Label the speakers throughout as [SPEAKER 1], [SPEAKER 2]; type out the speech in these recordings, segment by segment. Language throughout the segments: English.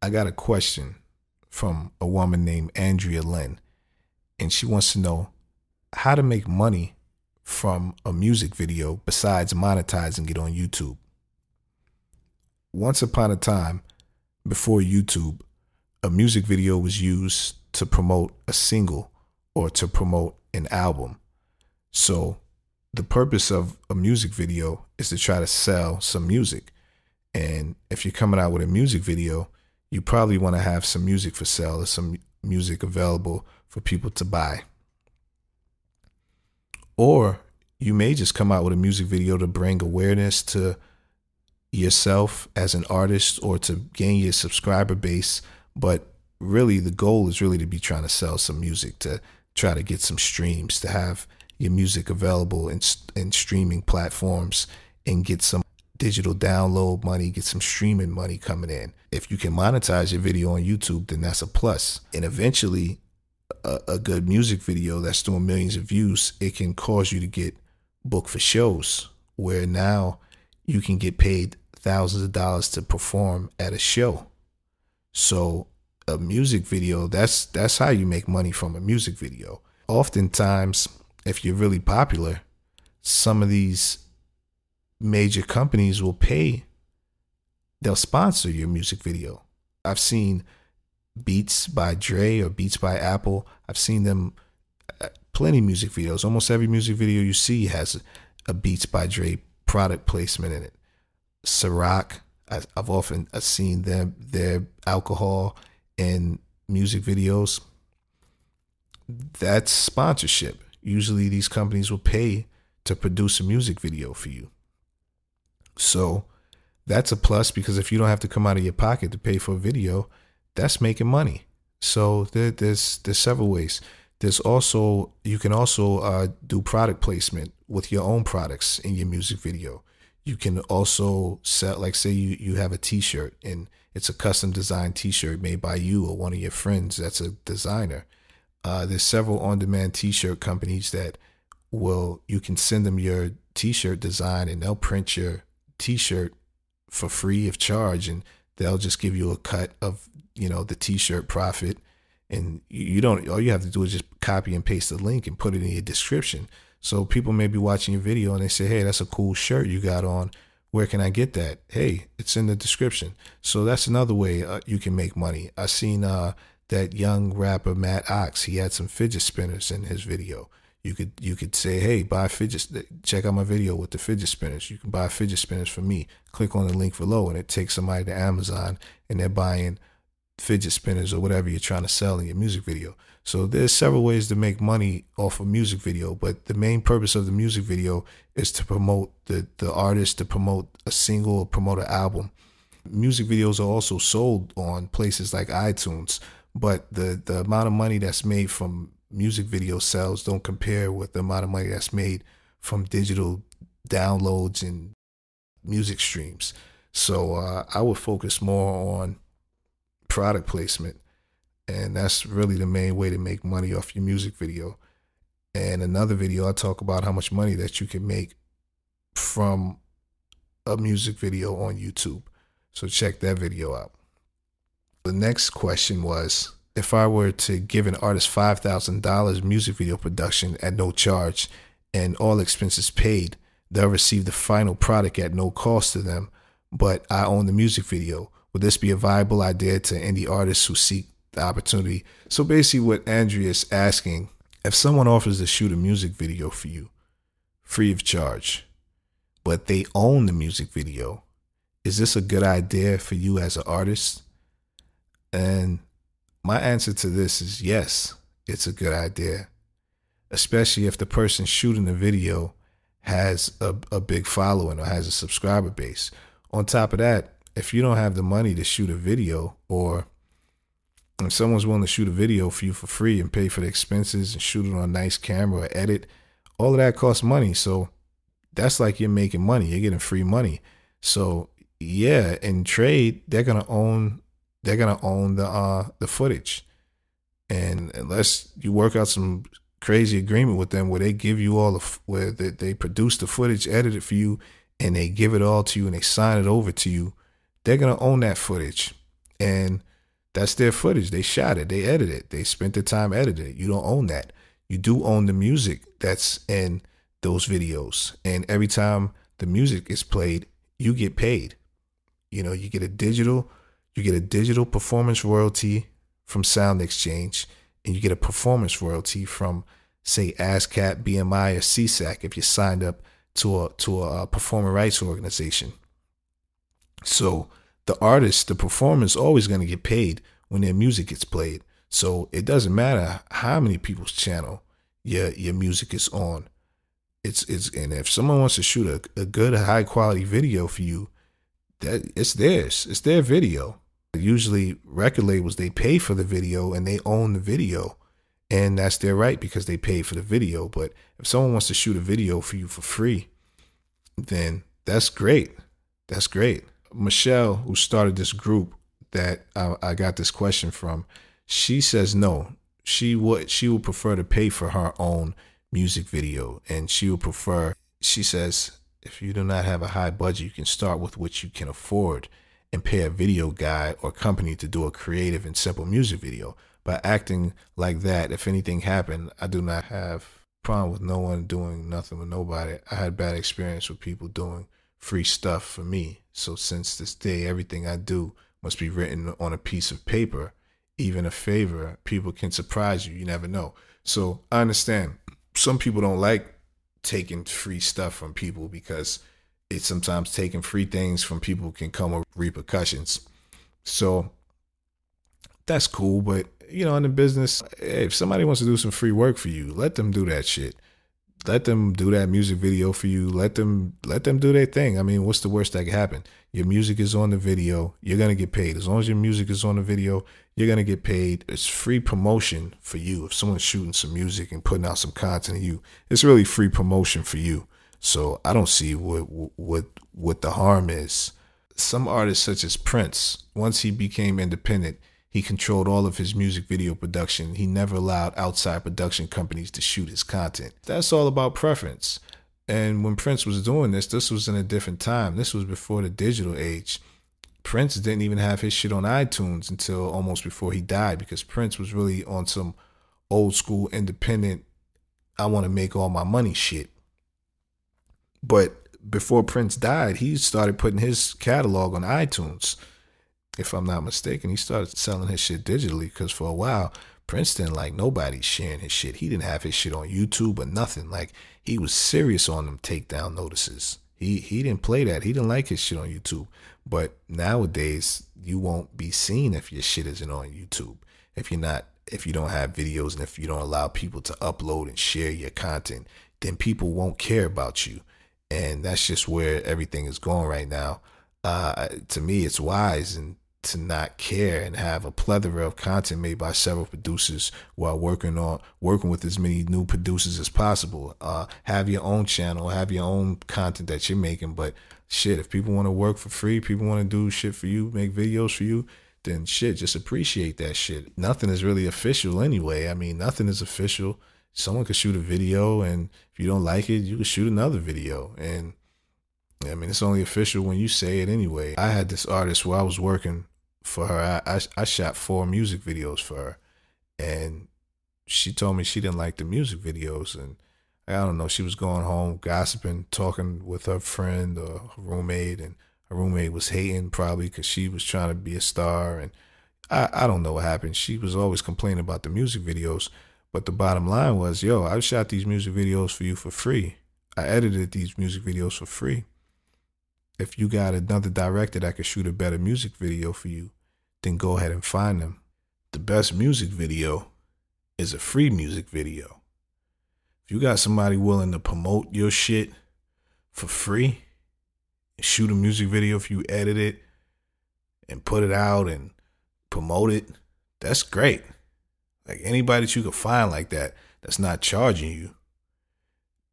[SPEAKER 1] I got a question from a woman named Andrea Lynn, and she wants to know how to make money from a music video besides monetizing it on YouTube. Once upon a time, before YouTube, a music video was used to promote a single or to promote an album. So, the purpose of a music video is to try to sell some music. And if you're coming out with a music video, you probably want to have some music for sale or some music available for people to buy. Or you may just come out with a music video to bring awareness to yourself as an artist or to gain your subscriber base. But really, the goal is really to be trying to sell some music, to try to get some streams, to have your music available in, in streaming platforms and get some digital download money, get some streaming money coming in. If you can monetize your video on YouTube, then that's a plus. And eventually, a, a good music video that's doing millions of views, it can cause you to get booked for shows where now you can get paid thousands of dollars to perform at a show. So a music video, that's that's how you make money from a music video. Oftentimes, if you're really popular, some of these major companies will pay, they'll sponsor your music video. I've seen Beats by Dre or Beats by Apple. I've seen them uh, plenty music videos. Almost every music video you see has a Beats by Dre product placement in it. Ciroc, I've often seen them their alcohol in music videos. That's sponsorship. Usually these companies will pay to produce a music video for you. So that's a plus because if you don't have to come out of your pocket to pay for a video, that's making money. So there, there's there's several ways. There's also you can also uh, do product placement with your own products in your music video. You can also sell, like say you you have a T-shirt and it's a custom designed T-shirt made by you or one of your friends that's a designer. Uh, there's several on-demand T-shirt companies that will you can send them your T-shirt design and they'll print your T-shirt for free of charge, and they'll just give you a cut of you know the T-shirt profit, and you don't. All you have to do is just copy and paste the link and put it in your description. So people may be watching your video and they say, "Hey, that's a cool shirt you got on. Where can I get that?" Hey, it's in the description. So that's another way uh, you can make money. I seen uh, that young rapper Matt Ox. He had some fidget spinners in his video. You could you could say, hey, buy fidget. Check out my video with the fidget spinners. You can buy fidget spinners for me. Click on the link below, and it takes somebody to Amazon, and they're buying fidget spinners or whatever you're trying to sell in your music video. So there's several ways to make money off a music video, but the main purpose of the music video is to promote the the artist, to promote a single, or promote an album. Music videos are also sold on places like iTunes, but the the amount of money that's made from music video sales don't compare with the amount of money that's made from digital downloads and music streams. So uh, I would focus more on product placement, and that's really the main way to make money off your music video. And another video, I talk about how much money that you can make from a music video on YouTube. So check that video out. The next question was if I were to give an artist $5,000 music video production at no charge and all expenses paid, they'll receive the final product at no cost to them, but I own the music video. Would this be a viable idea to indie artists who seek the opportunity? So basically, what Andrea is asking if someone offers to shoot a music video for you free of charge, but they own the music video, is this a good idea for you as an artist? And my answer to this is yes, it's a good idea, especially if the person shooting the video has a, a big following or has a subscriber base. On top of that, if you don't have the money to shoot a video or if someone's willing to shoot a video for you for free and pay for the expenses and shoot it on a nice camera or edit, all of that costs money. So that's like you're making money. You're getting free money. So yeah, in trade, they're gonna own they're gonna own the uh the footage. And unless you work out some crazy agreement with them where they give you all the where they, they produce the footage, edit it for you, and they give it all to you and they sign it over to you, they're gonna own that footage. And That's their footage. They shot it. They edited it. They spent the time editing it. You don't own that. You do own the music that's in those videos. And every time the music is played, you get paid. You know, you get a digital, you get a digital performance royalty from SoundExchange, and you get a performance royalty from, say, ASCAP, BMI, or SESAC if you signed up to a to a uh, performing rights organization. So the artist, the performer is always going to get paid when their music gets played. So it doesn't matter how many people's channel your your music is on. It's it's and if someone wants to shoot a, a good high quality video for you, that it's theirs. It's their video. Usually record labels they pay for the video and they own the video. And that's their right because they paid for the video. But if someone wants to shoot a video for you for free, then that's great. That's great. Michelle, who started this group that I, I got this question from, she says no. She would she would prefer to pay for her own music video, and she would prefer. She says if you do not have a high budget, you can start with what you can afford and pay a video guy or company to do a creative and simple music video. By acting like that, if anything happened, I do not have problem with no one doing nothing with nobody. I had bad experience with people doing free stuff for me. So since this day, everything I do must be written on a piece of paper. Even a favor, people can surprise you. You never know. So I understand. Some people don't like taking free stuff from people because it's sometimes taking free things from people can come with repercussions. So that's cool, but you know, in the business, if somebody wants to do some free work for you, let them do that shit let them do that music video for you. Let them let them do their thing. I mean, what's the worst that could happen? Your music is on the video. You're gonna get paid. As long as your music is on the video, you're gonna get paid. It's free promotion for you. If someone's shooting some music and putting out some content you, it's really free promotion for you. So I don't see what what what the harm is. Some artists such as Prince, once he became independent, he controlled all of his music video production. He never allowed outside production companies to shoot his content. That's all about preference. And when Prince was doing this, this was in a different time. This was before the digital age. Prince didn't even have his shit on iTunes until almost before he died because Prince was really on some old school independent, I want to make all my money shit. But before Prince died, he started putting his catalog on iTunes if I'm not mistaken, he started selling his shit digitally because for a while, Prince didn't like nobody sharing his shit. He didn't have his shit on YouTube or nothing. Like he was serious on them takedown notices. He he didn't play that. He didn't like his shit on YouTube. But nowadays, you won't be seen if your shit isn't on YouTube. If you're not, if you don't have videos, and if you don't allow people to upload and share your content, then people won't care about you. And that's just where everything is going right now. Uh, to me, it's wise and to not care and have a plethora of content made by several producers while working on working with as many new producers as possible. Uh, have your own channel, have your own content that you're making. But shit, if people want to work for free, people want to do shit for you, make videos for you, then shit, just appreciate that shit. Nothing is really official anyway. I mean, nothing is official. Someone could shoot a video, and if you don't like it, you can shoot another video. And I mean, it's only official when you say it anyway. I had this artist where I was working for her. I, I, I shot four music videos for her, and she told me she didn't like the music videos, and I don't know. She was going home gossiping, talking with her friend or her roommate, and her roommate was hating probably because she was trying to be a star, and I I don't know what happened. She was always complaining about the music videos, but the bottom line was, yo, I shot these music videos for you for free. I edited these music videos for free if you got another director that could shoot a better music video for you, then go ahead and find them. The best music video is a free music video. If you got somebody willing to promote your shit for free, shoot a music video if you edit it and put it out and promote it, that's great. Like anybody that you could find like that that's not charging you,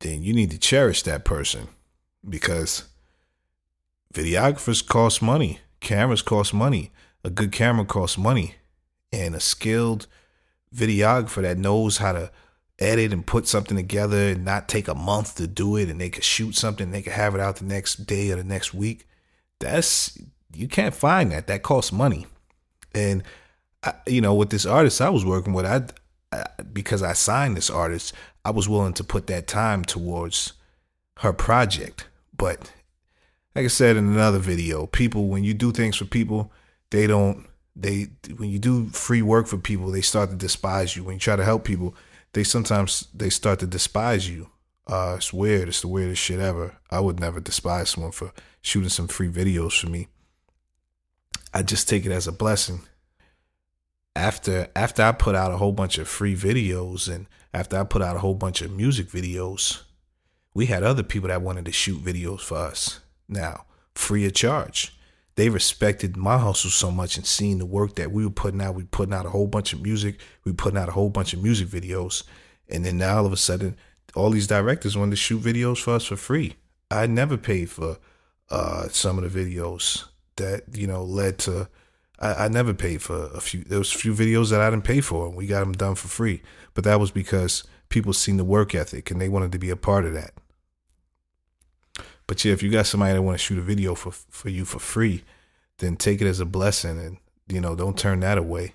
[SPEAKER 1] then you need to cherish that person because videographers cost money, cameras cost money, a good camera costs money, and a skilled videographer that knows how to edit and put something together and not take a month to do it and they could shoot something they could have it out the next day or the next week that's you can't find that. That costs money. And I, you know, with this artist I was working with, I, I because I signed this artist, I was willing to put that time towards her project. But like I said in another video, people when you do things for people, they don't they when you do free work for people, they start to despise you. When you try to help people, they sometimes they start to despise you. Uh, it's weird. It's the weirdest shit ever. I would never despise someone for shooting some free videos for me. I just take it as a blessing. After after I put out a whole bunch of free videos and after I put out a whole bunch of music videos, we had other people that wanted to shoot videos for us. Now, free of charge. They respected my hustle so much and seeing the work that we were putting out. We putting out a whole bunch of music. We putting out a whole bunch of music videos. And then now all of a sudden, all these directors wanted to shoot videos for us for free. I never paid for uh, some of the videos that you know led to. I, I never paid for a few. There was a few videos that I didn't pay for, and we got them done for free. But that was because people seen the work ethic and they wanted to be a part of that. But yeah, if you got somebody that want to shoot a video for for you for free, then take it as a blessing, and you know don't turn that away.